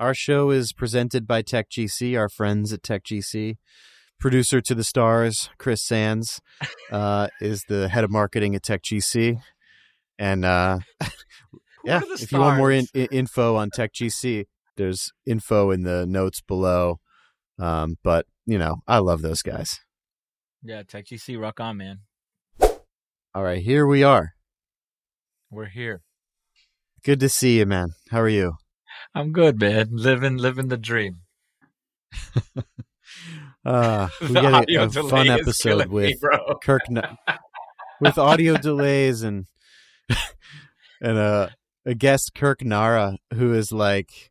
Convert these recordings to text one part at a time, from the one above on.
Our show is presented by TechGC, our friends at TechGC. Producer to the stars, Chris Sands, uh, is the head of marketing at TechGC. And uh, yeah, if you want more in, in, info on TechGC, there's info in the notes below. Um, but you know, I love those guys. Yeah, TechGC, rock on, man. All right, here we are. We're here. Good to see you, man. How are you? I'm good, man. Living, living the dream. Uh, we got a, a fun episode with me, Kirk with audio delays and and a a guest Kirk Nahra who is like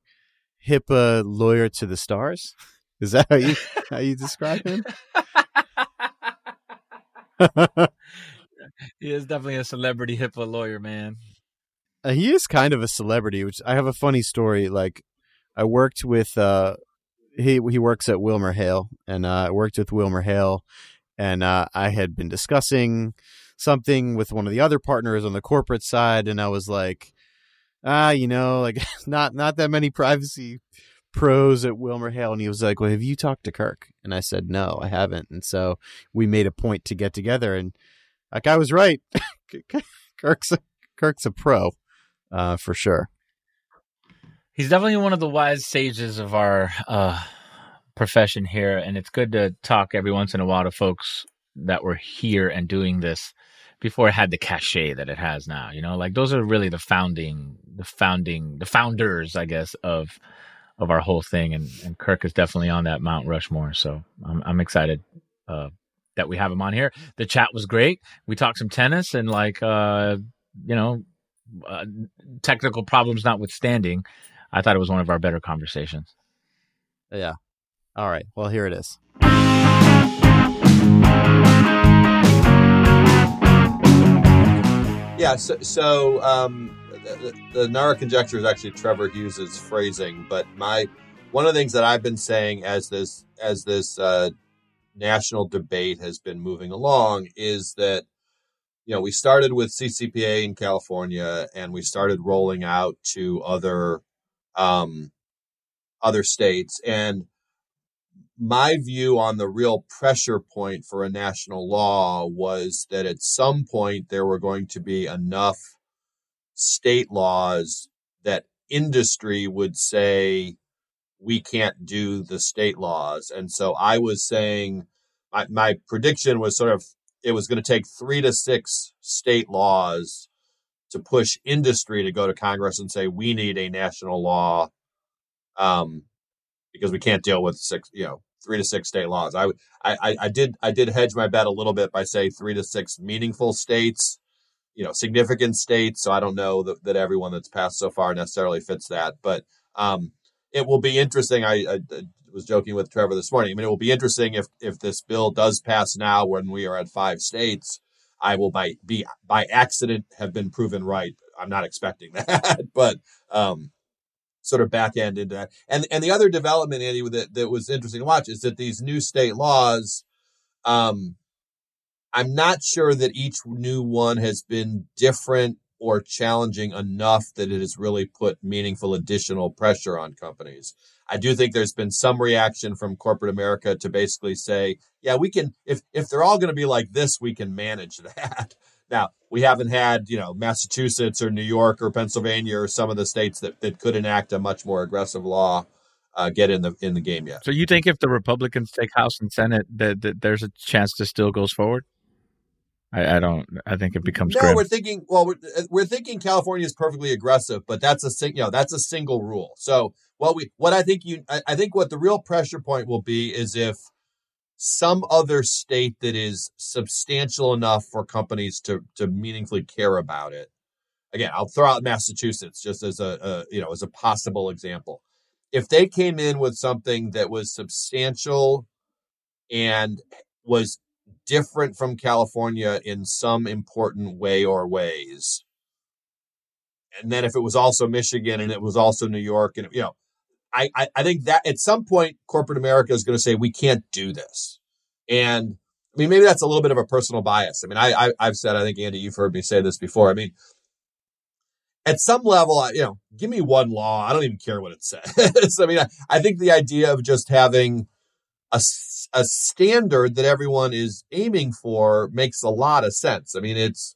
HIPAA lawyer to the stars. Is that how you how you describe him? he is definitely a celebrity HIPAA lawyer, man. Uh, he is kind of a celebrity. Which I have a funny story. Like I worked with uh, he he works at Wilmer Hale, and uh, I worked with Wilmer Hale, and uh, I had been discussing something with one of the other partners on the corporate side, and I was like, ah, you know, like not not that many privacy pros at Wilmer Hale, and he was like, well, have you talked to Kirk? And I said, no, I haven't, and so we made a point to get together, and like I was right, Kirk's a, Kirk's a pro, uh, for sure he's definitely one of the wise sages of our uh, profession here, and it's good to talk every once in a while to folks that were here and doing this before it had the cachet that it has now. You know, like those are really the founding, the founding, the founders, I guess, of of our whole thing. And, and Kirk is definitely on that Mount Rushmore. So I'm I'm excited uh, that we have him on here. The chat was great. We talked some tennis and like uh, you know, uh, technical problems notwithstanding. I thought it was one of our better conversations. Yeah. All right. Well, here it is. Yeah. So, so um, the, the Nahra conjecture is actually Trevor Hughes's phrasing, but my one of the things that I've been saying as this as this uh, national debate has been moving along is that you know we started with CCPA in California and we started rolling out to other um, other states. And my view on the real pressure point for a national law was that at some point there were going to be enough state laws that industry would say we can't do the state laws. And so I was saying my, my prediction was sort of it was going to take three to six state laws to push industry to go to Congress and say we need a national law, um, because we can't deal with six, you know, three to six state laws. I, I, I did, I did hedge my bet a little bit by say three to six meaningful states, you know, significant states. So I don't know that, that everyone that's passed so far necessarily fits that, but um, it will be interesting. I, I, was joking with Trevor this morning. I mean, it will be interesting if if this bill does pass now when we are at five states I will by be by accident have been proven right. I'm not expecting that, but um, sort of back end into that. And and the other development, Andy, that that was interesting to watch is that these new state laws. Um, I'm not sure that each new one has been different or challenging enough that it has really put meaningful additional pressure on companies. I do think there's been some reaction from corporate America to basically say, yeah, we can if if they're all going to be like this, we can manage that. Now, we haven't had, you know, Massachusetts or New York or Pennsylvania or some of the states that, that could enact a much more aggressive law uh, get in the in the game yet. So you think if the Republicans take House and Senate that, that there's a chance this still goes forward? I, I don't. I think it becomes. No, grim. we're thinking. Well, we're, uh, we're thinking California is perfectly aggressive, but that's a you know that's a single rule. So what we what I think you I, I think what the real pressure point will be is if some other state that is substantial enough for companies to to meaningfully care about it. Again, I'll throw out Massachusetts just as a, a you know as a possible example. If they came in with something that was substantial and was different from California in some important way or ways, and then if it was also Michigan and it was also New York and you know I, I, I think that at some point corporate America is going to say we can't do this, and I mean maybe that's a little bit of a personal bias. I mean I, I I've said I think Andy you've heard me say this before. I mean at some level, you know, give me one law. I don't even care what it says. I mean, I, I think the idea of just having a, a standard that everyone is aiming for makes a lot of sense. I mean, it's,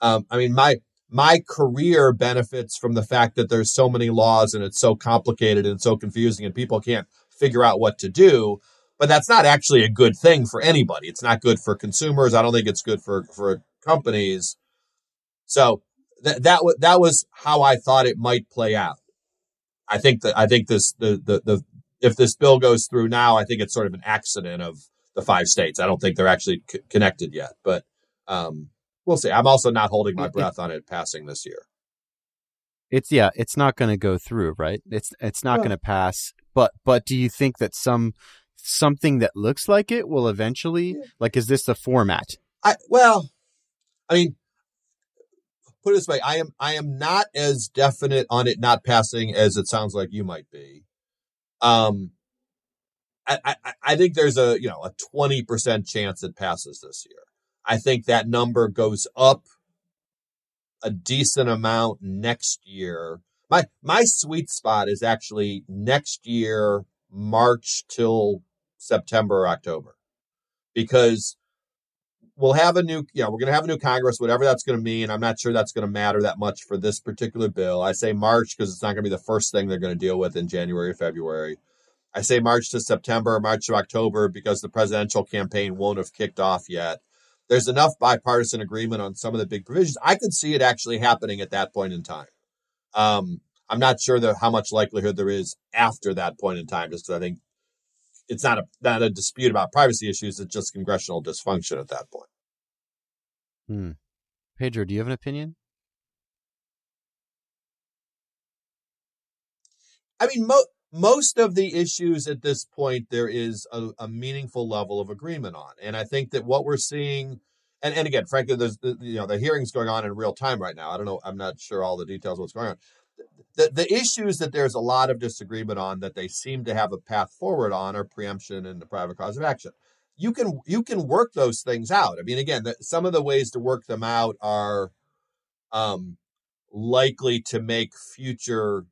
um, I mean, my, my career benefits from the fact that there's so many laws and it's so complicated and so confusing and people can't figure out what to do. But that's not actually a good thing for anybody. It's not good for consumers. I don't think it's good for, for companies. So that, that, was, that was how I thought it might play out. I think that, I think this, the, the, the, if this bill goes through now, I think it's sort of an accident of the five states. I don't think they're actually c- connected yet, but, um, we'll see. I'm also not holding my breath on it passing this year. It's yeah, it's not going to go through, right? It's it's not going to pass. But but do you think that some something that looks like it will eventually yeah. like is this the format? I well, I mean, put it this way, I am I am not as definite on it not passing as it sounds like you might be. Um, I, I, I think there's a you know a twenty percent chance it passes this year. I think that number goes up a decent amount next year. My my sweet spot is actually next year, March till September or October. Because we'll have a new, know, we're going to have a new Congress, whatever that's going to mean. I'm not sure that's going to matter that much for this particular bill. I say March because it's not going to be the first thing they're going to deal with in January or February. I say March to September, March to October because the presidential campaign won't have kicked off yet there's enough bipartisan agreement on some of the big provisions. I could see it actually happening at that point in time. Um, I'm not sure how much likelihood there is after that point in time, just because I think it's not a not a dispute about privacy issues. It's just congressional dysfunction at that point. Hmm. Pedro, do you have an opinion? I mean, mo- most of the issues at this point there is a, a, meaningful level of agreement on. And i think that what we're seeing and, and again frankly there's you know the hearings going on in real time right now. I don't know i'm not sure all the details what's going on. The, the issues that there's a lot of disagreement on that they seem to have a path forward on are preemption and the private cause of action. You can you can work those things out. I mean again the, some of the ways to work them out are um likely to make future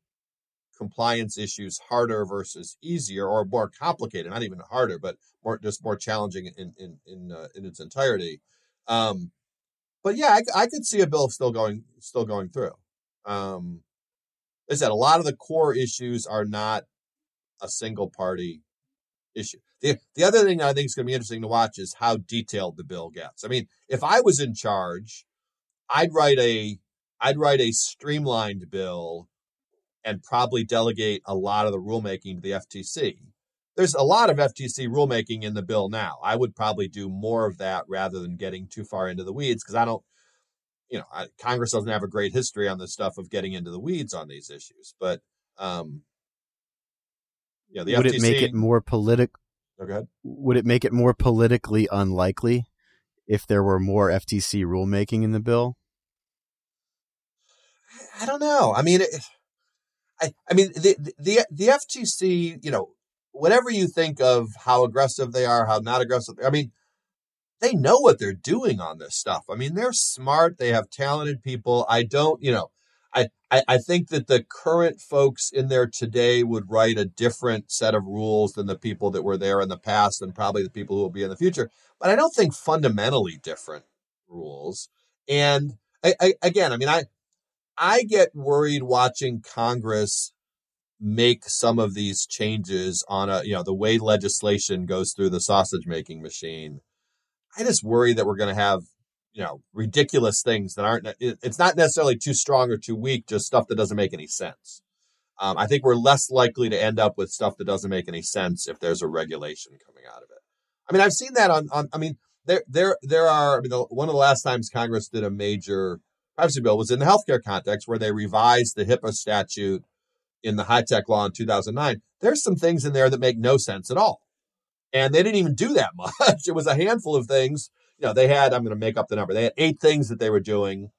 compliance issues harder versus easier or more complicated not even harder but more just more challenging in in in, uh, in its entirety. Um, but yeah I, I, could see a bill still going still going through. Um, I said a lot of the core issues are not a single party issue. The, the other thing I think is going to be interesting to watch is how detailed the bill gets. I mean if I was in charge I'd write a I'd write a streamlined bill and probably delegate a lot of the rulemaking to the FTC. There's a lot of FTC rulemaking in the bill now. I would probably do more of that rather than getting too far into the weeds because I don't, you know, I, Congress doesn't have a great history on the stuff of getting into the weeds on these issues. But, um, yeah, the would FTC, it make it more political? Oh. Would it make it more politically unlikely if there were more FTC rulemaking in the bill? I don't know. I mean, it, I, I mean, the, the, the FTC, you know, whatever you think of how aggressive they are, how not aggressive, I mean, they know what they're doing on this stuff. I mean, they're smart. They have talented people. I don't, you know, I, I, I think that the current folks in there today would write a different set of rules than the people that were there in the past and probably the people who will be in the future. But I don't think fundamentally different rules. And I, I, again, I mean, I, I get worried watching Congress make some of these changes on a, you know, the way legislation goes through the sausage making machine. I just worry that we're going to have, you know, ridiculous things that aren't, it's not necessarily too strong or too weak, just stuff that doesn't make any sense. Um, I think we're less likely to end up with stuff that doesn't make any sense if there's a regulation coming out of it. I mean, I've seen that on, on I mean, there, there, there are, I mean, the, one of the last times Congress did a major privacy bill was in the healthcare context where they revised the HIPAA statute in the HITECH law in 2009. There's some things in there that make no sense at all. And they didn't even do that much. It was a handful of things. You know, they had, I'm going to make up the number, they had eight things that they were doing.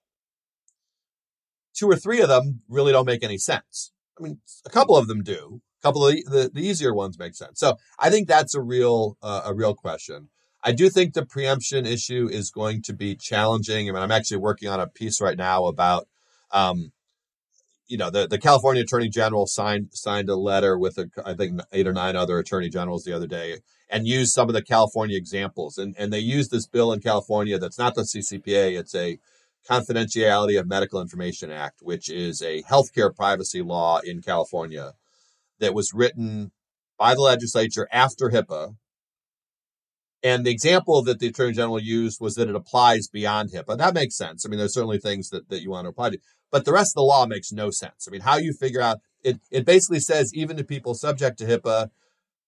Two or three of them really don't make any sense. I mean, a couple of them do. A couple of the, the, the easier ones make sense. So I think that's a real, uh, a real question. I do think the preemption issue is going to be challenging. I mean, I'm actually working on a piece right now about um, you know, the, the California Attorney General signed signed a letter with a, I think eight or nine other attorney generals the other day, and used some of the California examples. And and they used this bill in California that's not the CCPA; it's a Confidentiality of Medical Information Act, which is a healthcare privacy law in California that was written by the legislature after HIPAA. And the example that the Attorney General used was that it applies beyond HIPAA. That makes sense. I mean, there's certainly things that, that you want to apply to, but the rest of the law makes no sense. I mean, how you figure out it, it basically says even to people subject to HIPAA,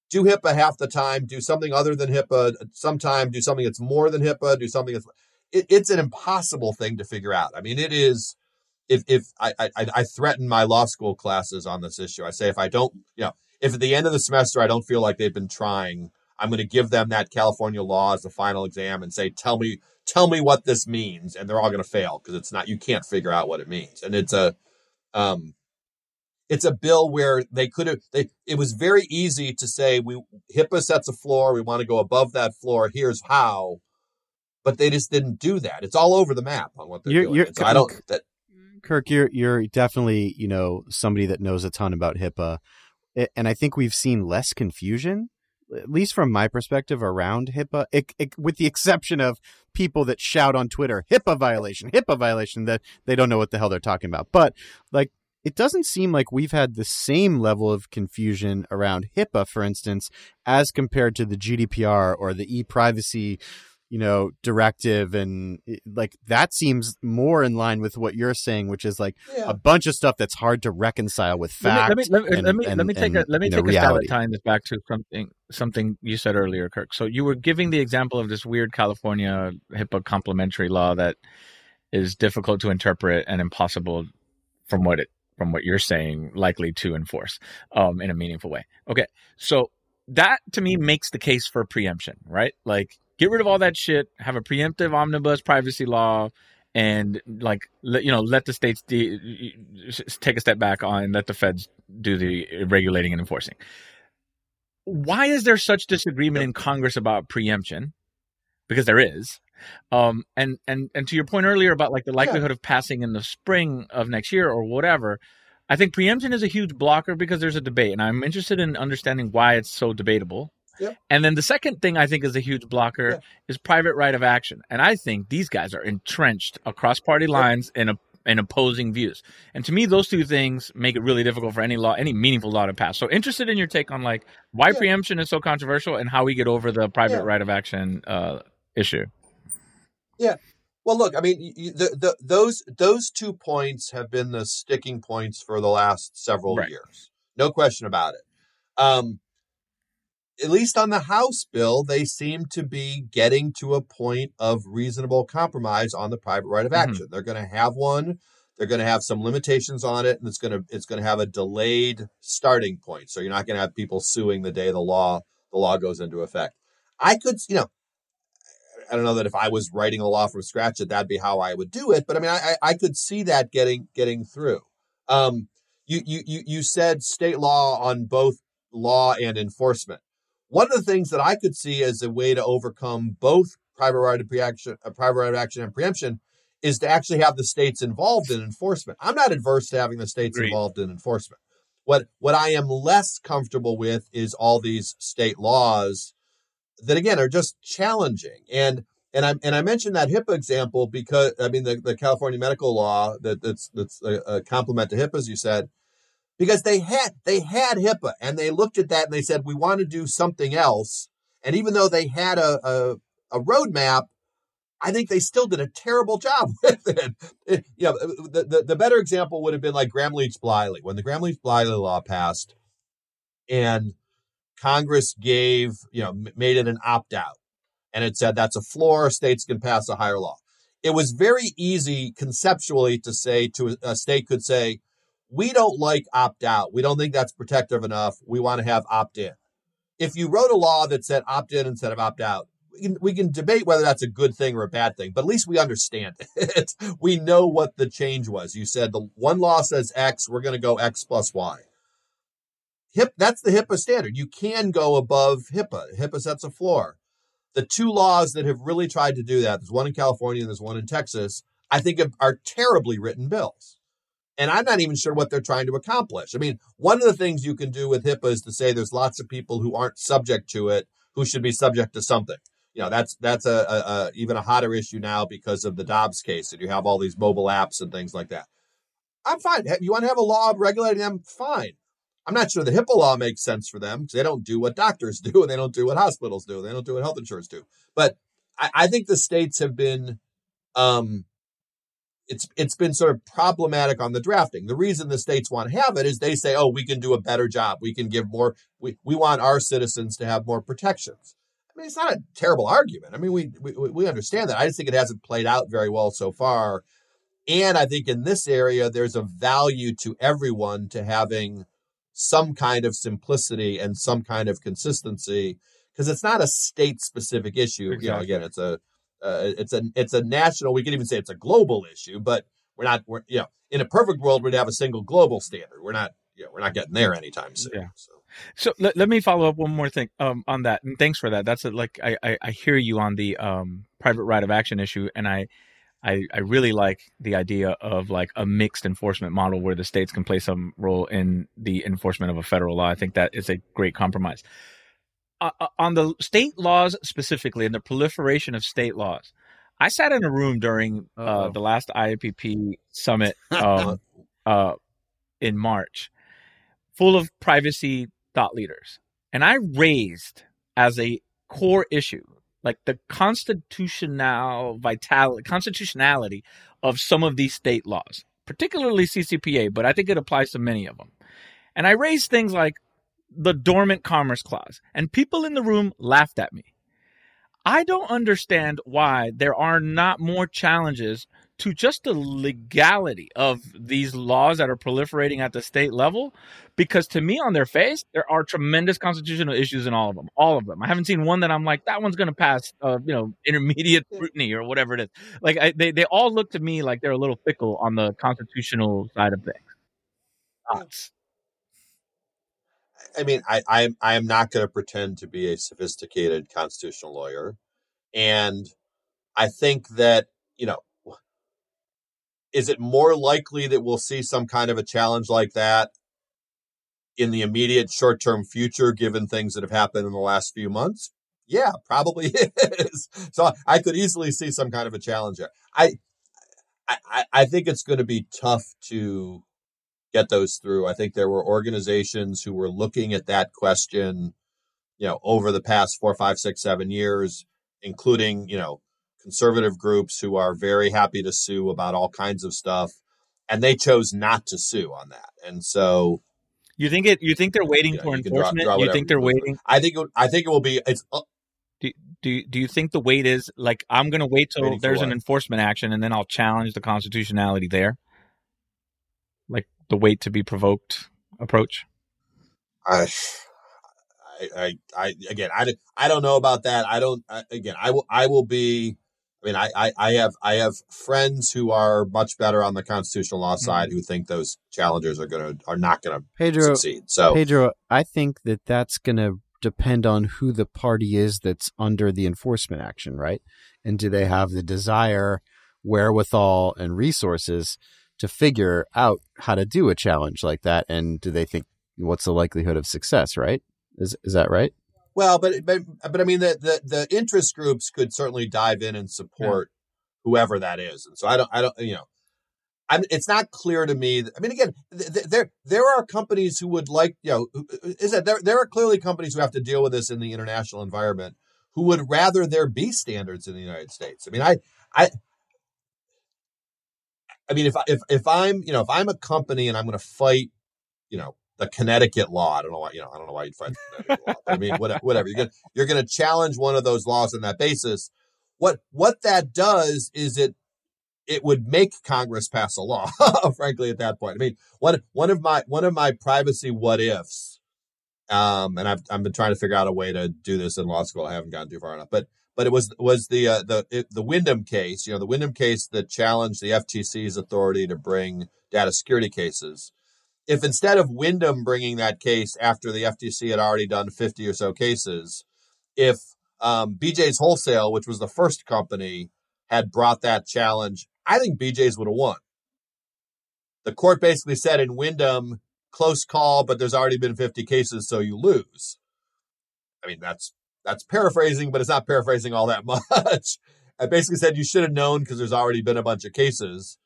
do HIPAA half the time, do something other than HIPAA, sometime do something that's more than HIPAA, do something that's it, it's an impossible thing to figure out. I mean, it is. If if I, I I threaten my law school classes on this issue, I say if I don't, you know, if at the end of the semester I don't feel like they've been trying, I'm going to give them that California law as the final exam and say, tell me, tell me what this means, and they're all going to fail because it's not. You can't figure out what it means, and it's a, um, it's a bill where they could have they it was very easy to say we HIPAA sets a floor, we want to go above that floor. Here's how but they just didn't do that. It's all over the map on what they're you're, doing. You're, so I don't. That, Kirk, you're you're definitely you know somebody that knows a ton about HIPAA, and I think we've seen less confusion, at least from my perspective, around HIPAA, it, it, with the exception of people that shout on Twitter HIPAA violation, HIPAA violation, that they don't know what the hell they're talking about. But like, it doesn't seem like we've had the same level of confusion around HIPAA, for instance, as compared to the GDPR or the e-privacy you know directive and like that seems more in line with what you're saying which is like yeah. a bunch of stuff that's hard to reconcile with fact let me let me, and, let me, and, let me take and, a let me take know, a stab at tying this back to something something you said earlier kirk. So you were giving the example of this weird california hipaa complementary law that is difficult to interpret and impossible from what it from what you're saying likely to enforce um in a meaningful way. Okay. So that to me makes the case for preemption right? Like get rid of all that shit, have a preemptive omnibus privacy law, and like let, you know let the states de- take a step back on let the feds do the regulating and enforcing. Why is there such disagreement in Congress about preemption? Because there is. Um, and and and to your point earlier about like the likelihood yeah. of passing in the spring of next year or whatever, I think preemption is a huge blocker because there's a debate, and I'm interested in understanding why it's so debatable. And then the second thing I think is a huge blocker is private right of action. And I think these guys are entrenched across party lines in a and opposing views. And to me, those two things make it really difficult for any law, any meaningful law to pass. So interested in your take on like why yeah. preemption is so controversial and how we get over the private yeah. right of action uh, issue. Yeah. Well, look, I mean, the, the, those those two points have been the sticking points for the last several right. years. No question about it. Um, at least on the House bill, they seem to be getting to a point of reasonable compromise on the private right of mm-hmm. action. Mm-hmm. They're going to have one. They're going to have some limitations on it, and it's going to it's going to have a delayed starting point. So you're not going to have people suing the day the law the law goes into effect. I could, you know, I don't know that if I was writing a law from scratch that that'd be how I would do it, but I mean, I I could see that getting getting through. Um, you you you you said state law on both law and enforcement. One of the things that I could see as a way to overcome both private right of preaction, uh, private right of action and preemption is to actually have the states involved in enforcement. I'm not adverse to having the states involved in enforcement. What what I am less comfortable with is all these state laws that again are just challenging. And and I and I mentioned that HIPAA example because I mean the, the California medical law that that's that's a, a complement to HIPAA, as you said, because they had they had HIPAA and they looked at that and they said we want to do something else. And even though they had a a, a roadmap, I think they still did a terrible job with it. it you know, eh, the, the, the better example would have been like Gramm Leach Bliley when the Gramm Leach Bliley law passed, and Congress gave you know made it an opt out, and it said that's a floor. States can pass a higher law. It was very easy conceptually to say to a state could say we don't like opt out. We don't think that's protective enough. We want to have opt in. If you wrote a law that said opt in instead of opt out, we can, we can debate whether that's a good thing or a bad thing, but at least we understand it. we know what the change was. You said the one law says X, we're going to go X plus Y. HIP, that's the HIPAA standard. You can go above HIPAA. HIPAA sets a floor. The two laws that have really tried to do that, there's one in California and there's one in Texas, I think are terribly written bills and I'm not even sure what they're trying to accomplish. I mean, one of the things you can do with HIPAA is to say there's lots of people who aren't subject to it who should be subject to something. You know, that's that's a, a, a even a hotter issue now because of the Dobbs case, and you have all these mobile apps and things like that. I'm fine. You want to have a law regulating them? Fine. I'm not sure the HIPAA law makes sense for them because they don't do what doctors do, and they don't do what hospitals do, they don't do what health insurers do. But I, I think the states have been um, it's it's been sort of problematic on the drafting. The reason the states want to have it is they say, "Oh, we can do a better job. We can give more. We we want our citizens to have more protections." I mean, it's not a terrible argument. I mean, we we we understand that. I just think it hasn't played out very well so far. And I think in this area, there's a value to everyone to having some kind of simplicity and some kind of consistency because it's not a state specific issue. Exactly. You know, again, it's a uh, it's a it's a national. We can even say it's a global issue, but we're not. We're you know, in a perfect world, we'd have a single global standard. We're not. You know, we're not getting there anytime soon. Yeah. So. So let, let me follow up one more thing um, on that, and thanks for that. That's a, like I, I, I hear you on the um, private right of action issue, and I, I I really like the idea of like a mixed enforcement model where the states can play some role in the enforcement of a federal law. I think that is a great compromise. Uh, uh, on the state laws specifically and the proliferation of state laws, I sat in a room during uh, the last IAPP summit um, uh, in March, full of privacy thought leaders, and I raised as a core issue like the constitutional vitality, constitutionality of some of these state laws, particularly CCPA, but I think it applies to many of them. And I raised things like the dormant commerce clause, and people in the room laughed at me. I don't understand why there are not more challenges to just the legality of these laws that are proliferating at the state level because to me on their face there are tremendous constitutional issues in all of them all of them. I haven't seen one that i'm like that one's going to pass uh, you know intermediate scrutiny or whatever it is. Like I, they, they all look to me like they're a little fickle on the constitutional side of things. Thoughts? I mean, I, I, am not going to pretend to be a sophisticated constitutional lawyer. And I think that, you know, is it more likely that we'll see some kind of a challenge like that in the immediate short term future, given things that have happened in the last few months? Yeah, probably is. So I could easily see some kind of a challenge. I, I, I think it's going to be tough to get those through. I think there were organizations who were looking at that question, you know, over the past four, five, six, seven years, including, you know, conservative groups who are very happy to sue about all kinds of stuff. And they chose not to sue on that. And so you think it you think they're waiting you know, for you enforcement? Draw, draw you think they're waiting? I think it, I think it will be it's uh, do, do, do you think the wait is like I'm going to wait till there's an enforcement action and then I'll challenge the constitutionality there? Like the wait to be provoked approach? I, I, I, again, I, I don't know about that. I don't. I, again, I will, I will be. I mean, I, I, I have, I have friends who are much better on the constitutional law side mm-hmm. who think those challengers are gonna, are not gonna Pedro, succeed. So, Pedro, I think that that's gonna depend on who the party is that's under the enforcement action, right? And do they have the desire, wherewithal, and resources to figure out how to do a challenge like that and do they think what's the likelihood of success right is is that right well but but, but i mean the, the the interest groups could certainly dive in and support yeah. whoever that is and so i don't i don't you know I'm, it's not clear to me. I mean, again, th- there there are companies who would like, you know, is that there there are clearly companies who have to deal with this in the international environment who would rather there be standards in the United States. I mean, I I I mean, if if if I'm you know if I'm a company and I'm going to fight, you know, the Connecticut law. I don't know why you know I don't know why you'd fight the Connecticut law. I mean, whatever, whatever. You're gonna you're gonna challenge one of those laws on that basis. What what that does is it it would make Congress pass a law. frankly, at that point, I mean, one one of my one of my privacy what ifs, um, and I've I've been trying to figure out a way to do this in law school. I haven't gotten too far enough, but but it was was the uh, the it, the Wyndham case. You know, the Wyndham case that challenged the FTC's authority to bring data security cases. If instead of Wyndham bringing that case after the FTC had already done fifty or so cases, if um, BJ's Wholesale, which was the first company, had brought that challenge, I think BJ's would have won. the court basically said in Wyndham, close call, but there's already been 50 cases, so you lose. I mean, that's that's paraphrasing, but it's not paraphrasing all that much. I basically said you should have known because there's already been a bunch of cases.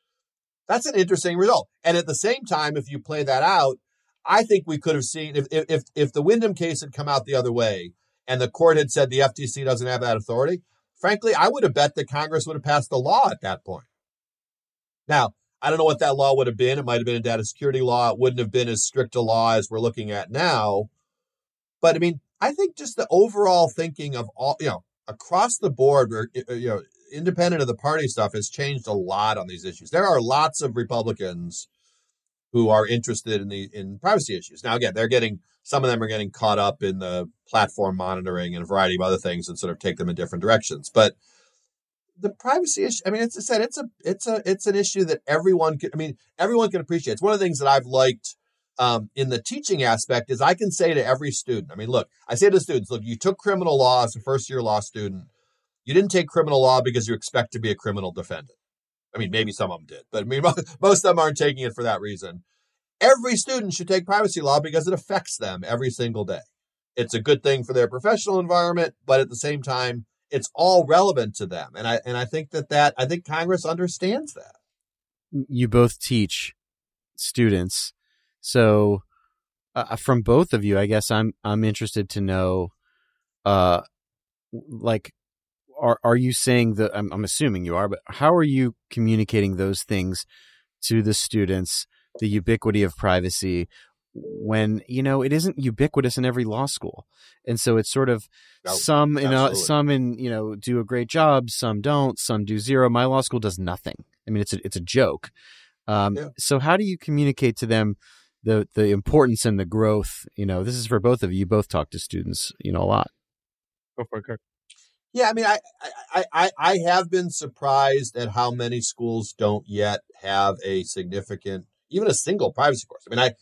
That's an interesting result. And at the same time, if you play that out, I think we could have seen if if if the Wyndham case had come out the other way and the court had said the FTC doesn't have that authority, frankly, I would have bet that Congress would have passed the law at that point. Now, I don't know what that law would have been. It might have been a data security law. It wouldn't have been as strict a law as we're looking at now. But I mean, I think just the overall thinking of all, you know, across the board, uh, you know, independent of the party stuff has changed a lot on these issues. There are lots of Republicans who are interested in the in privacy issues. Now, again, they're getting some of them are getting caught up in the platform monitoring and a variety of other things and sort of take them in different directions. But the privacy issue, I mean, it's I said it's a it's a it's an issue that everyone can. I mean, everyone can appreciate. It's one of the things that I've liked um, in the teaching aspect is I can say to every student. I mean, look, I say to students, look, you took criminal law as a first year law student. You didn't take criminal law because you expect to be a criminal defendant. I mean, maybe some of them did, but I mean, most of them aren't taking it for that reason. Every student should take privacy law because it affects them every single day. It's a good thing for their professional environment, but at the same time, it's all relevant to them. And I and I think that that I think Congress understands that. You both teach students, so uh, from both of you, I guess I'm I'm interested to know, uh, like are are you saying that I'm, I'm assuming you are, but how are you communicating those things to the students? The ubiquity of privacy when you know it isn't ubiquitous in every law school, and so it's sort of no, some you know some in you know do a great job, some don't, some do zero. My law school does nothing. I mean, it's a it's a joke. Um, yeah. So how do you communicate to them the the importance and the growth? You know, this is for both of you. You both talk to students, you know, a lot. Go for it, Kirk. Yeah, I mean, I, I, I, I have been surprised at how many schools don't yet have a significant, even a single privacy course. I mean, I,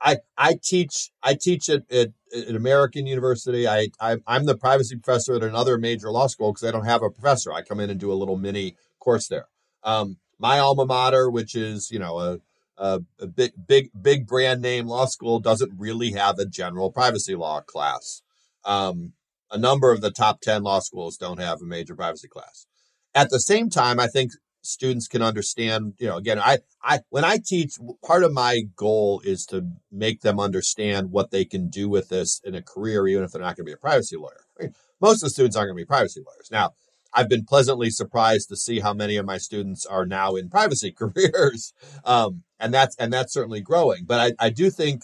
I, I teach, I teach at, at, at American University. I, I, am the privacy professor at another major law school because I don't have a professor. I come in and do a little mini course there. Um, my alma mater, which is, you know, a, a, big, big, big brand name law school, doesn't really have a general privacy law class. Um, a number of the top 10 law schools don't have a major privacy class. At the same time, I think students can understand, you know, again, I, I, when I teach, part of my goal is to make them understand what they can do with this in a career, even if they're not going to be a privacy lawyer. I mean, most of the students aren't going to be privacy lawyers. Now, I've been pleasantly surprised to see how many of my students are now in privacy careers. Um, and that's, and that's certainly growing. But I, I do think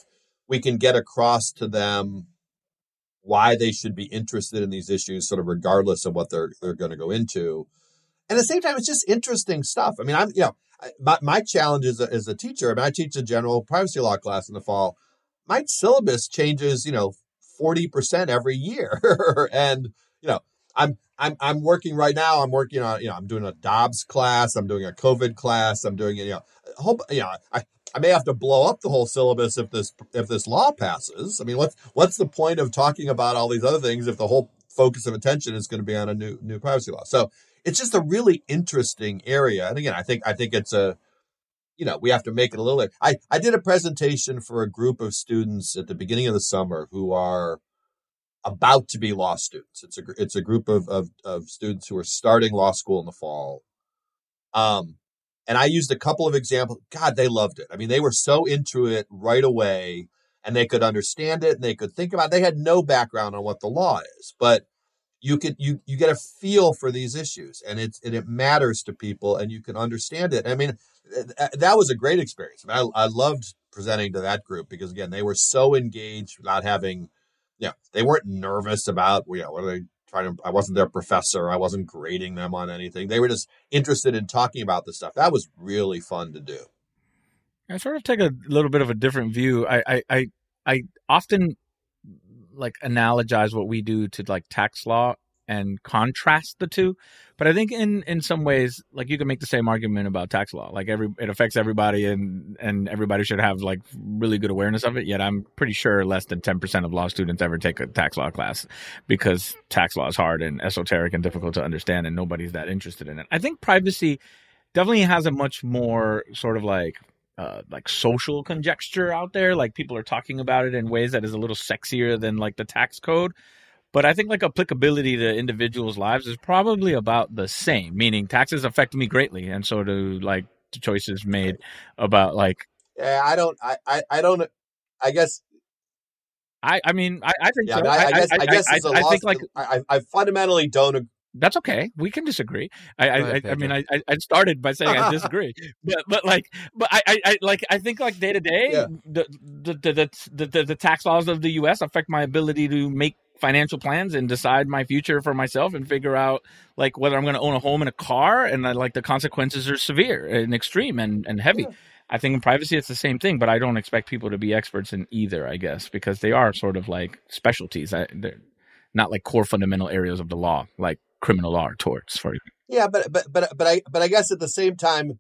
we can get across to them why they should be interested in these issues, sort of regardless of what they're they're going to go into. And at the same time, it's just interesting stuff. I mean, I'm you know, my my challenge as a, as a teacher. I mean, I teach a general privacy law class in the fall. My syllabus changes, you know, forty percent every year, and you know, I'm I'm I'm working right now. I'm working on you know I'm doing a Dobbs class. I'm doing a COVID class. I'm doing you know you know I I may have to blow up the whole syllabus if this if this law passes. I mean, what's what's the point of talking about all these other things if the whole focus of attention is going to be on a new new privacy law? So it's just a really interesting area. And again, I think I think it's a you know we have to make it a little. I I did a presentation for a group of students at the beginning of the summer who are about to be law students. It's a it's a group of of, of students who are starting law school in the fall. Um, and I used a couple of examples. God, they loved it. I mean, they were so into it right away and they could understand it and they could think about it. They had no background on what the law is, but you could you you get a feel for these issues and it's and it matters to people and you can understand it. I mean, that was a great experience. I, I, loved presenting to that group because again, they were so engaged without having, you know, they weren't nervous about, you know, what are they trying to, I wasn't their professor. I wasn't grading them on anything. They were just interested in talking about this stuff. That was really fun to do. I sort of take a little bit of a different view. I, I, I, I often like analogize what we do to like tax law and contrast the two. But I think in in some ways, like you can make the same argument about tax law. Like every it affects everybody, and and everybody should have like really good awareness of it. Yet I'm pretty sure less than ten percent of law students ever take a tax law class because tax law is hard and esoteric and difficult to understand, and nobody's that interested in it. I think privacy definitely has a much more sort of like uh, like social conjecture out there. Like people are talking about it in ways that is a little sexier than like the tax code. But I think like applicability to individuals' lives is probably about the same. Meaning taxes affect me greatly, and so do like the choices made about like. Yeah, I don't. I, I, I don't. I guess I, I mean, I, I think yeah, so. I, I, guess I, guess I, as a I law think like I, I fundamentally don't agree. that's okay. We can disagree. I, I, I, I mean, I, I started by saying I disagree, but, but like, but I, I, I like, I think like day to day, the, the, the, the, the, the tax laws of the U.S. affect my ability to make financial plans and decide my future for myself and figure out like whether I'm going to own a home and a car, and uh, like the consequences are severe and extreme and and heavy. Yeah. I think in privacy it's the same thing, but I don't expect people to be experts in either. I guess because they are sort of like specialties. I, they're not like core fundamental areas of the law, like criminal law or torts. For Yeah, but but but but I but I guess at the same time,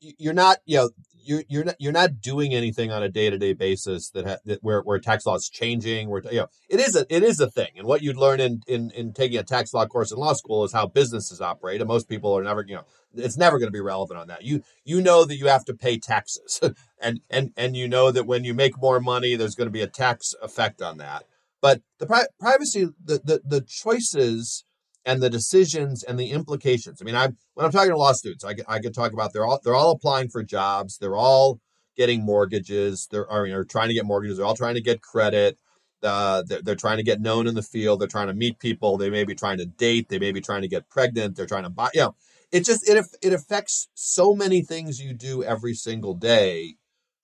you're not you know you're you're not you're not doing anything on a day to day basis that, ha- that where where tax law is changing. Where you know it is a it is a thing, and what you'd learn in in in taking a tax law course in law school is how businesses operate, and most people are never you know it's never going to be relevant on that. You you know that you have to pay taxes, and and and you know that when you make more money, there's going to be a tax effect on that. But the pri- privacy, the, the the choices and the decisions and the implications. I mean, I'm when I'm talking to law students, I, I could talk about they're all they're all applying for jobs, they're all getting mortgages, they're are, know, trying to get mortgages, they're all trying to get credit. Uh, they're, they're trying to get known in the field. They're trying to meet people. They may be trying to date. They may be trying to get pregnant. They're trying to buy. You know, it just it it affects so many things you do every single day.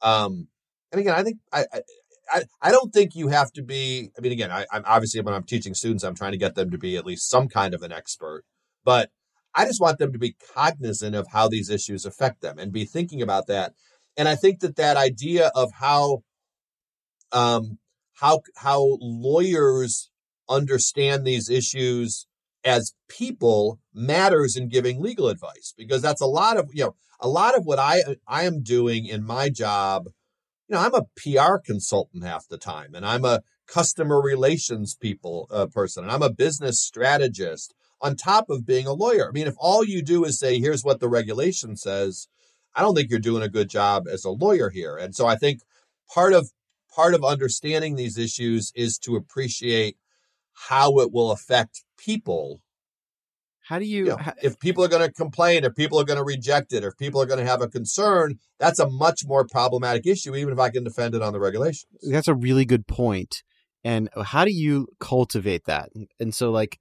Um, and again, I think I, I I, I don't think you have to be. I mean, again, I, I'm obviously when I'm teaching students, I'm trying to get them to be at least some kind of an expert. But I just want them to be cognizant of how these issues affect them and be thinking about that. And I think that that idea of how, um, how how lawyers understand these issues as people matters in giving legal advice because that's a lot of you know a lot of what I I am doing in my job know, I'm a PR consultant half the time, and I'm a customer relations people uh, person, and I'm a business strategist on top of being a lawyer. I mean, if all you do is say, "Here's what the regulation says," I don't think you're doing a good job as a lawyer here. And so I think part of part of understanding these issues is to appreciate how it will affect people How do you? you know, ha- if people are going to complain, if people are going to reject it, if people are going to have a concern, that's a much more problematic issue, even if I can defend it on the regulations. that's a really good point. And uh, how do you cultivate that? And so, like,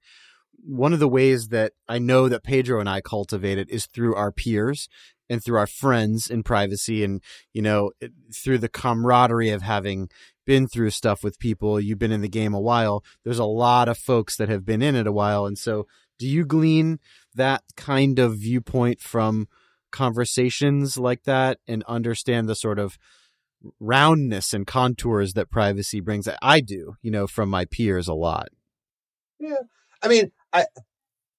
one of the ways that I know that Pedro and I cultivate it is through our peers and through our friends in privacy and, you know, through the camaraderie of having been through stuff with people. You've been in the game a while. There's a lot of folks that have been in it a while. And so, do you glean that kind of viewpoint from conversations like that and understand the sort of roundness and contours that privacy brings. I do, you know, from my peers a lot. Yeah, I mean, I,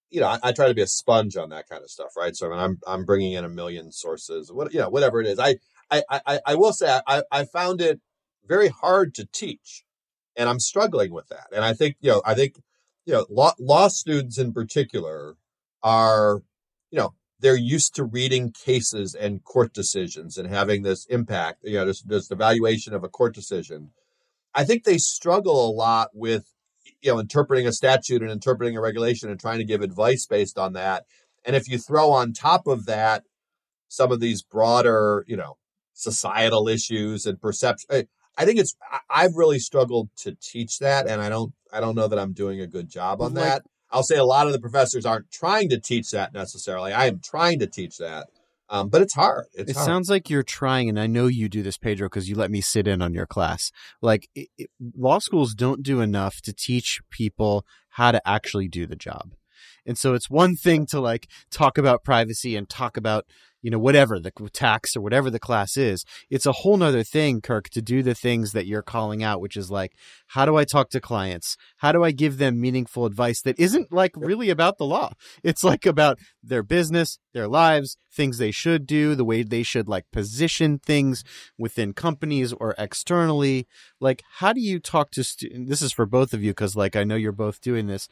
you know, I, I try to be a sponge on that kind of stuff, right? So I mean, I'm I'm bringing in a million sources, what you know, whatever it is. I I I, I will say I I found it very hard to teach, and I'm struggling with that. And I think you know, I think you know, law law students in particular are, you know, they're used to reading cases and court decisions and having this impact, you know, this this evaluation of a court decision. I think they struggle a lot with you know interpreting a statute and interpreting a regulation and trying to give advice based on that and if you throw on top of that some of these broader you know societal issues and perception eh, I- think it's I- i've really struggled to teach that and i don't i don't know that i'm doing a good job on Like- that i'll say a lot of the professors aren't trying to teach that necessarily i am trying to teach that um, but it's hard it's it hard. sounds like you're trying, and I know you do this, Pedro, because you let me sit in on your class. Like, it, it, law schools don't do enough to teach people how to actually do the job. And so it's one thing to like talk about privacy and talk about, you know, whatever the tax or whatever the class is. It's a whole nother thing, Kirk, to do the things that you're calling out, which is like, how do I talk to clients? How do I give them meaningful advice that isn't like really about the law? It's like about their business, their lives, things they should do, the way they should like position things within companies or externally. Like, how do you talk to students? This is for both of you because, like, I know you're both doing this.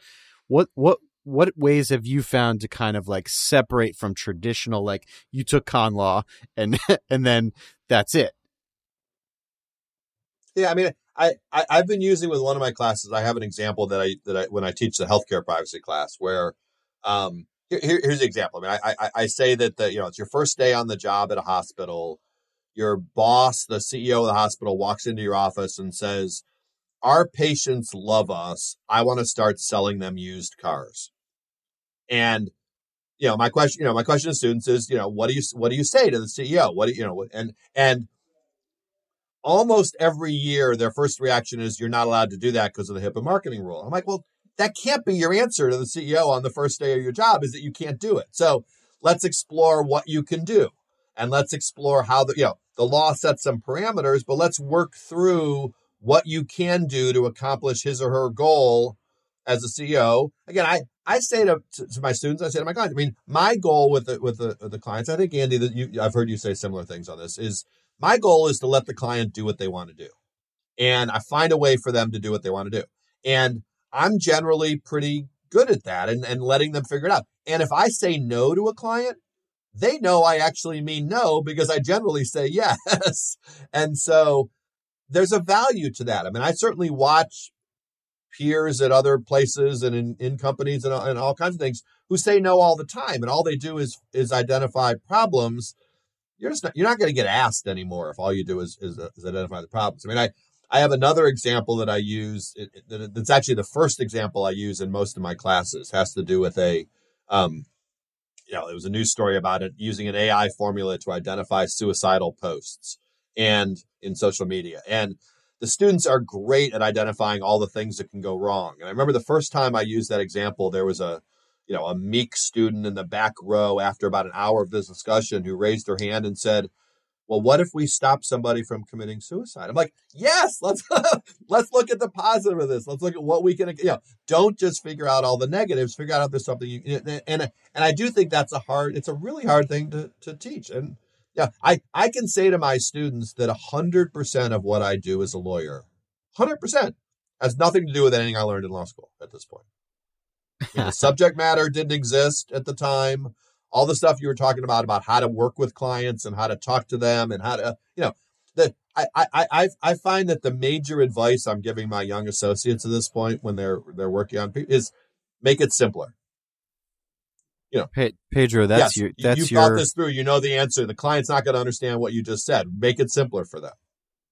What what what ways have you found to kind of like separate from traditional like you took con law and and then that's it? Yeah i mean I, I i've been using with one of my classes i have an example that i that i when i teach the healthcare privacy class where um here, here's the example. I mean I, I i say that the you know it's your first day on the job at a hospital your boss the ceo of the hospital walks into your office and says our patients love us. I want to start selling them used cars. And you know, my question, you know, my question to students is, you know, what do you what do you say to the CEO? What do you, know, and and almost every year their first reaction is you're not allowed to do that because of the HIPAA marketing rule. I'm like, well, that can't be your answer to the CEO on the first day of your job is that you can't do it. So let's explore what you can do. And let's explore how the you know the law sets some parameters, but let's work through what you can do to accomplish his or her goal as a CEO. Again, I, I say to, to, my students, I say to my clients, I mean, my goal with the, with the, the clients, I think Andy, that you, I've heard you say similar things on this is my goal is to let the client do what they want to do. And I find a way for them to do what they want to do. And I'm generally pretty good at that and, and letting them figure it out. And if I say no to a client, they know I actually mean no because I generally say yes. and so there's a value to that. I mean, I certainly watch peers at other places and in, in companies and, and all kinds of things who say no all the time, and all they do is is identify problems. You're just not, you're not going to get asked anymore if all you do is, is, is identify the problems. I mean, I I have another example that I use. It, it, it's actually the first example I use in most of my classes. It has to do with a, um, you know, it was a news story about it using an AI formula to identify suicidal posts and in social media. And the students are great at identifying all the things that can go wrong. And I remember the first time I used that example, there was a, you know, a meek student in the back row after about an hour of this discussion who raised her hand and said, well, what if we stop somebody from committing suicide? I'm like, yes, let's let's look at the positive of this. Let's look at what we can, you know, don't just figure out all the negatives. Figure out if there's something you and and I do think that's a hard. It's a really hard thing to to teach. And yeah, I, I can say to my students that 100% of what I do as a lawyer, 100%, has nothing to do with anything I learned in law school at this point. You know, the subject matter didn't exist at the time. All the stuff you were talking about, about how to work with clients and how to talk to them and how to, you know, that I, I, I, I find that the major advice I'm giving my young associates at this point when they're, they're working on is make it simpler you know, Pe- Pedro, that's yes, your that's you've your thought this through. You know the answer. The client's not going to understand what you just said. Make it simpler for them.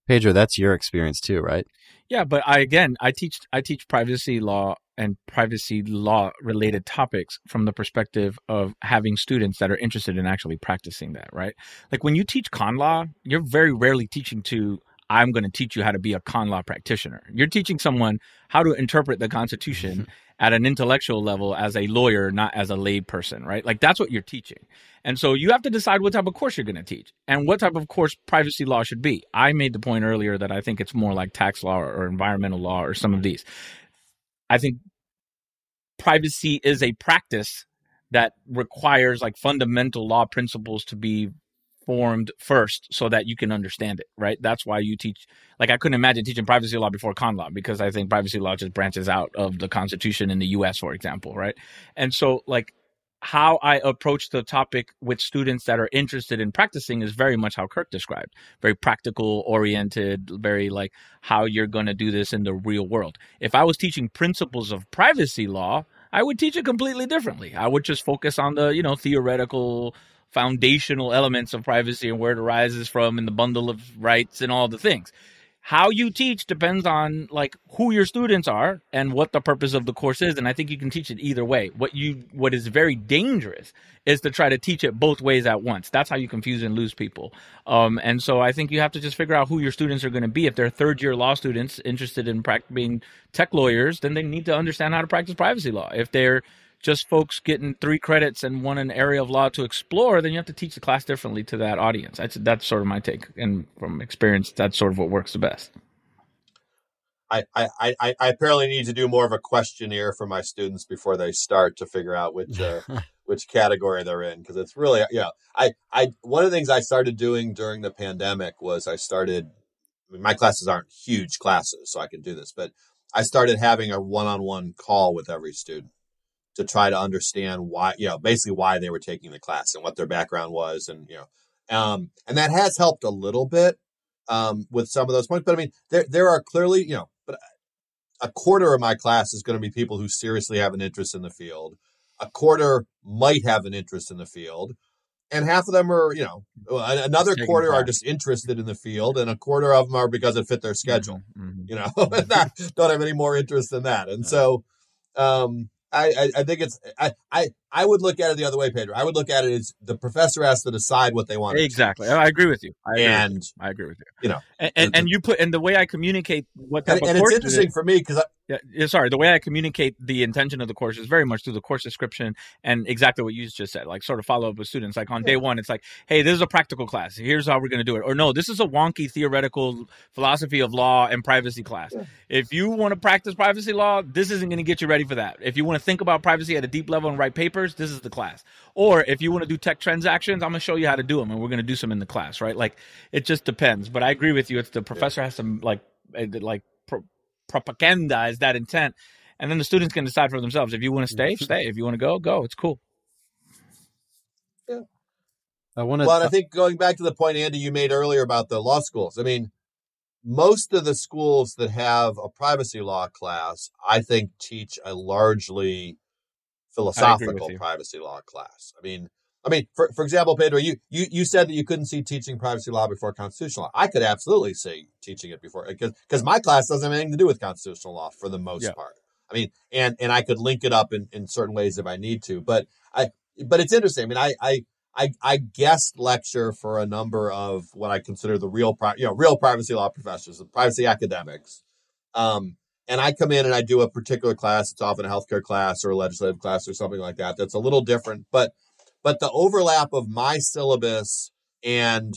Pedro, that's your experience too, right? Yeah, but I again, I teach I teach privacy law and privacy law related topics from the perspective of having students that are interested in actually practicing that, right? Like when you teach con law, you're very rarely teaching to I'm going to teach you how to be a con law practitioner. You're teaching someone how to interpret the Constitution mm-hmm at an intellectual level as a lawyer, not as a lay person, right? Like that's what you're teaching. And so you have to decide what type of course you're going to teach and what type of course privacy law should be. I made the point earlier that I think it's more like tax law or environmental law or some of these. I think privacy is a practice that requires like fundamental law principles to be formed first so that you can understand it, right? That's why you teach. Like, I couldn't imagine teaching privacy law before con law because I think privacy law just branches out of the Constitution in the US, for example, right? And so, like, how I approach the topic with students that are interested in practicing is very much how Kirk described very practical oriented, very like how you're going to do this in the real world. If I was teaching principles of privacy law, I would teach it completely differently. I would just focus on the, you know, theoretical foundational elements of privacy and where it arises from and the bundle of rights and all the things. How you teach depends on like who your students are and what the purpose of the course is and I think you can teach it either way. What you what is very dangerous is to try to teach it both ways at once. That's how you confuse and lose people. Um, and so I think you have to just figure out who your students are going to be. If they're third year law students interested in being tech lawyers, then they need to understand how to practice privacy law. If they're just folks getting three credits and one an area of law to explore, then you have to teach the class differently to that audience. That's that's sort of my take, and from experience, that's sort of what works the best. I, I, I, I apparently need to do more of a questionnaire for my students before they start to figure out which uh, which category they're in because it's really yeah I I one of the things I started doing during the pandemic was I started I mean, my classes aren't huge classes so I can do this but I started having a one-on-one call with every student to try to understand why, you know, basically why they were taking the class and what their background was. And, you know, um, and that has helped a little bit, um, with some of those points. But I mean, there, there are clearly, you know, but a quarter of my class is going to be people who seriously have an interest in the field. A quarter might have an interest in the field. And half of them are, you know, another quarter are just interested in the field, and a quarter of them are because it fit their schedule. Mm-hmm. You know, don't have any more interest than that. And so, um, I, I, I think it's I, I I would look at it the other way, Pedro. I would look at it as the professor has to decide what they want. Exactly, I agree with you. I and I agree with you. You know, and, and, and, you put and the way I communicate what type and, of and it's interesting it, for me because yeah, sorry. The way I communicate the intention of the course is very much through the course description and exactly what you just said. Like, sort of follow up with students. Like on yeah. day one, it's like, "Hey, this is a practical class. Here's how we're going to do it." Or no, this is a wonky theoretical philosophy of law and privacy class. Yeah. If you want to practice privacy law, this isn't going to get you ready for that. If you want to think about privacy at a deep level and write papers, this is the class. Or if you want to do tech transactions, I'm going to show you how to do them, and we're going to do some in the class, right? Like, it just depends. But I agree with you. It's the professor has to like, eh, like propagandize that intent and then the students can decide for themselves. If you want to stay, stay. If you want to go, go. It's cool. Yeah. I want to. Well, I think going back to the point, Andy, you made earlier about the law schools. I mean, most of the schools that have a privacy law class, I think, teach a largely philosophical privacy law class. I mean, I mean, for, for example, Pedro, you, you, you said that you couldn't see teaching privacy law before constitutional law. I could absolutely see teaching it before because because my class doesn't have anything to do with constitutional law for the most yeah. part. I mean, and and I could link it up in, in certain ways if I need to. But I but it's interesting. I mean, I I I, I guest lecture for a number of what I consider the real pri- you know real privacy law professors, the privacy academics. Um, and I come in and I do a particular class. It's often a healthcare class or a legislative class or something like that. That's a little different, but but the overlap of my syllabus and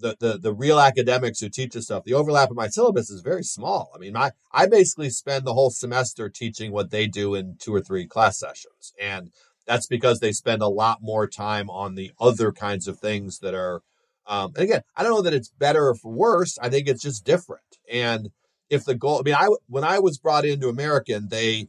the, the the real academics who teach this stuff, the overlap of my syllabus is very small. I mean, my I basically spend the whole semester teaching what they do in two or three class sessions, and that's because they spend a lot more time on the other kinds of things that are. Um, and again, I don't know that it's better or worse. I think it's just different. And if the goal, I mean, I when I was brought into American, they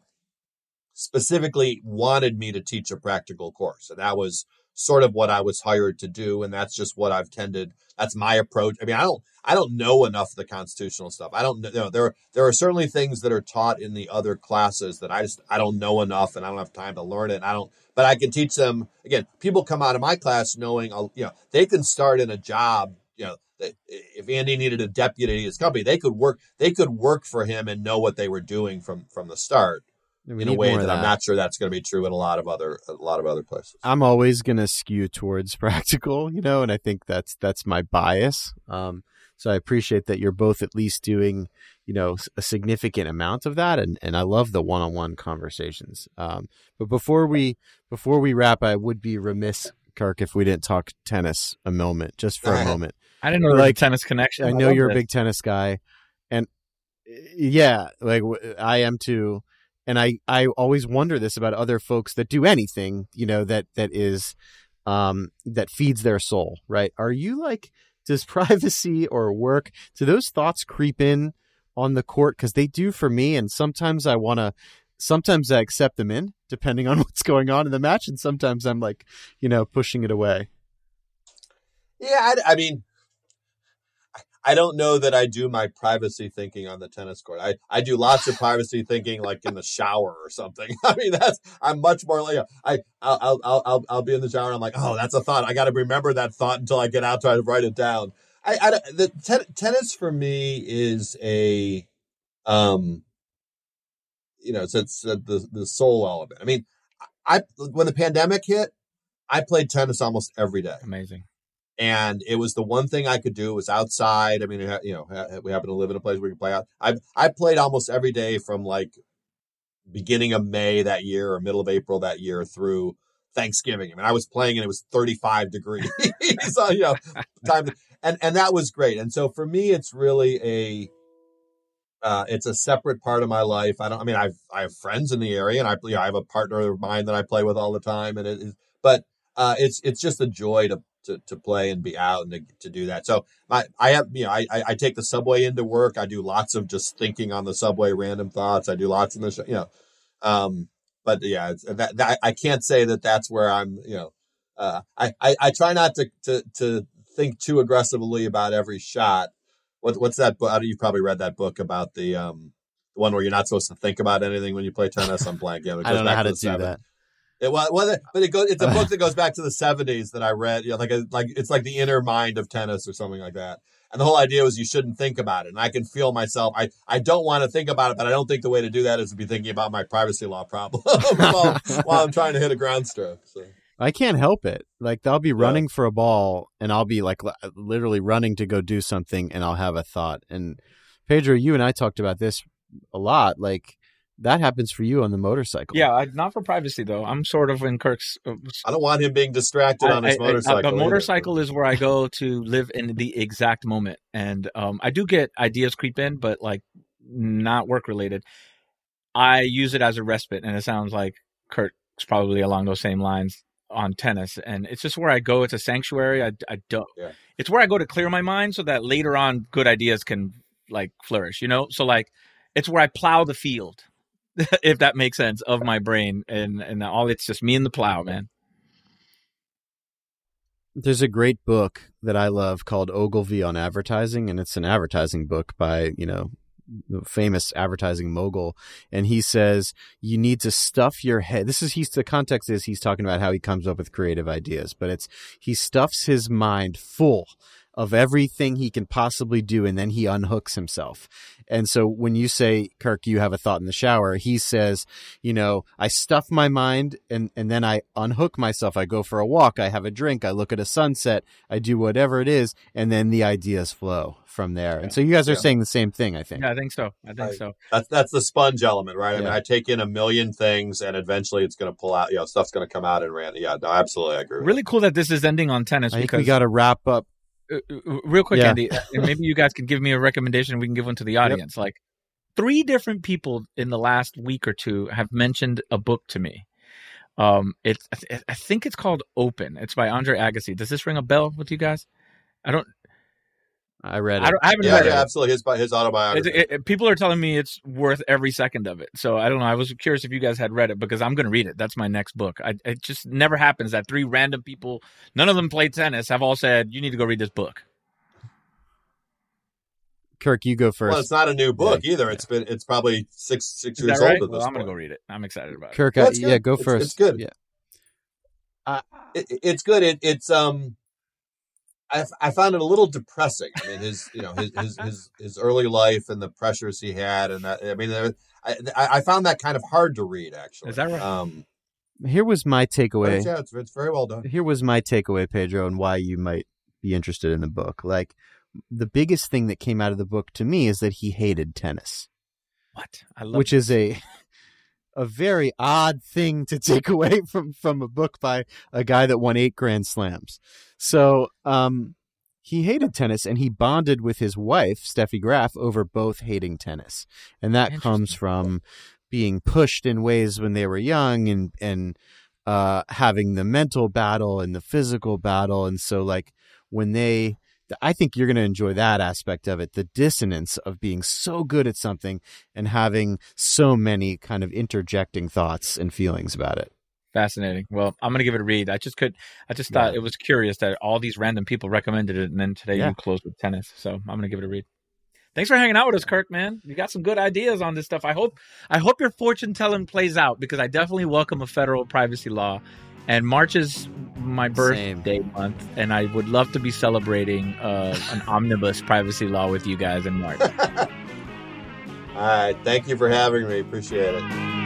specifically wanted me to teach a practical course, and that was sort of what I was hired to do, and that's just what I've tended. That's my approach. I mean, I don't I don't know enough of the constitutional stuff. I don't know. There there are certainly things that are taught in the other classes that I just I don't know enough, and I don't have time to learn it. I don't, but I can teach them. Again, people come out of my class knowing, uh, you know, they can start in a job. You know, if Andy needed a deputy in his company, they could work. They could work for him and know what they were doing from from the start in a way that, that, I'm not sure that's going to be true in a lot of other a lot of other places. I'm always going to skew towards practical, you know, and I think that's that's my bias. Um, so I appreciate that you're both at least doing, you know, a significant amount of that, and and I love the one-on-one conversations. Um, but before we before we wrap, I would be remiss, Kirk, if we didn't talk tennis a moment, just for a moment. I didn't know like tennis connection. I, I know you're this. a big tennis guy, and yeah, like I am too and I I always wonder this about other folks that do anything, you know, that that is um that feeds their soul, right? Are you like does privacy or work do those thoughts creep in on the court cuz they do for me and sometimes I want to sometimes I accept them in depending on what's going on in the match and sometimes I'm like, you know, pushing it away. Yeah, I, I mean, I don't know that I do my privacy thinking on the tennis court. I, I do lots of privacy thinking like in the shower or something. I mean, that's, I'm much more like, I, I'll, I'll, I'll, I'll be in the shower and I'm like, oh, that's a thought. I got to remember that thought until I get out, to write it down. I, I the ten, tennis for me is a, um, you know, it's, it's the, the soul element. I mean, I, when the pandemic hit, I played tennis almost every day. Amazing and it was the one thing I could do. It was outside. I mean, you know, we happen to live in a place where you can play out. I I played almost every day from like beginning of May that year or middle of April that year through Thanksgiving. I mean, I was playing and it was 35 degrees. so, you know, time to, and and that was great. And so for me, it's really a uh, it's a separate part of my life. I don't. I mean, I've I have friends in the area, and I you know, I have a partner of mine that I play with all the time, and it is. But uh, it's it's just a joy to to, to play and be out and to, to do that. So I, I have, you know, I, I take the subway into work. I do lots of just thinking on the subway, random thoughts. I do lots in the, you know, um, but yeah, that, that, I can't say that that's where I'm. You know, uh, I, I I try not to to to think too aggressively about every shot. What, what's that book? You've probably read that book about the um the one where you're not supposed to think about anything when you play tennis. I'm blanking. I don't know how to, to do that. It was, well, but it goes. It's a book that goes back to the '70s that I read. You know, like a, like it's like the inner mind of tennis or something like that. And the whole idea was you shouldn't think about it. And I can feel myself. I I don't want to think about it, but I don't think the way to do that is to be thinking about my privacy law problem while, while I'm trying to hit a ground stroke. So. I can't help it. Like I'll be running yeah. for a ball and I'll be like literally running to go do something and I'll have a thought. And Pedro, you and I talked about this a lot. Like that happens for you on the motorcycle. Yeah, not for privacy though. I'm sort of in Kirk's. Uh, I don't want him being distracted I, on his I, motorcycle. I, the motorcycle either. is where I go to live in the exact moment, and um, I do get ideas creep in, but like not work related. I use it as a respite, and it sounds like Kirk's probably along those same lines on tennis, and it's just where I go. It's a sanctuary. I, I don't. Yeah. It's where I go to clear my mind so that later on good ideas can like flourish. You know, so like it's where I plow the field if that makes sense, of my brain, and and all it's just me and the plow, man. There's a great book that I love called Ogilvy on Advertising, and it's an advertising book by you know famous advertising mogul and he says you need to stuff your head this is he's the context is he's talking about how he comes up with creative ideas but it's he stuffs his mind full of everything he can possibly do and then he unhooks himself. And so when you say, Kirk, you have a thought in the shower, he says, you know, I stuff my mind and, and then I unhook myself. I go for a walk. I have a drink. I look at a sunset. I do whatever it is. And then the ideas flow from there. Yeah. And so you guys are yeah. saying the same thing, I think. Yeah, I think so. I think I, so. That's, that's the sponge element, right? I mean, I take in a million things and eventually it's going to pull out, you know, stuff's going to come out and rant. Yeah, no, absolutely. I agree. Really cool that this is ending on tennis I because we got to wrap up real quick, yeah. Andy, uh, maybe you guys can give me a recommendation. We can give one to the audience. Yep. Like three different people in the last week or two have mentioned a book to me. Um, it's I think it's called Open. It's by Andre Agassi. Does this ring a bell with you guys? I don't. I read it. I, I haven't yeah, read yeah, it. absolutely. His his autobiography. It, it, people are telling me it's worth every second of it. So I don't know. I was curious if you guys had read it because I'm going to read it. That's my next book. I, it just never happens that three random people, none of them play tennis, have all said you need to go read this book. Kirk, you go first. Well, it's not a new book yeah. either. It's been it's probably six six years right? old. well, I'm going to go read it. I'm excited about it. Kirk, well, yeah, go it's, first. It's, good. Yeah, uh, it, it's good. It, it's um I, I found it a little depressing. I mean, his you know his, his his his early life and the pressures he had, and that I mean, I I found that kind of hard to read. Actually, is that right? Um, here was my takeaway. Yeah, it's, it's very well done. Here was my takeaway, Pedro, and why you might be interested in the book. Like the biggest thing that came out of the book to me is that he hated tennis. What? I love which this. is a a very odd thing to take away from from a book by a guy that won eight grand slams. So, um, he hated tennis and he bonded with his wife, Steffi Graf, over both hating tennis. And that comes from being pushed in ways when they were young and, and, uh, having the mental battle and the physical battle. And so, like, when they, I think you're going to enjoy that aspect of it the dissonance of being so good at something and having so many kind of interjecting thoughts and feelings about it. Fascinating. Well, I'm going to give it a read. I just could, I just thought yeah. it was curious that all these random people recommended it. And then today yeah. you closed with tennis. So I'm going to give it a read. Thanks for hanging out with us, Kirk, man. You got some good ideas on this stuff. I hope, I hope your fortune telling plays out because I definitely welcome a federal privacy law and March is my birthday Same. month, and I would love to be celebrating uh, an omnibus privacy law with you guys in March. All right, thank you for having me. Appreciate it.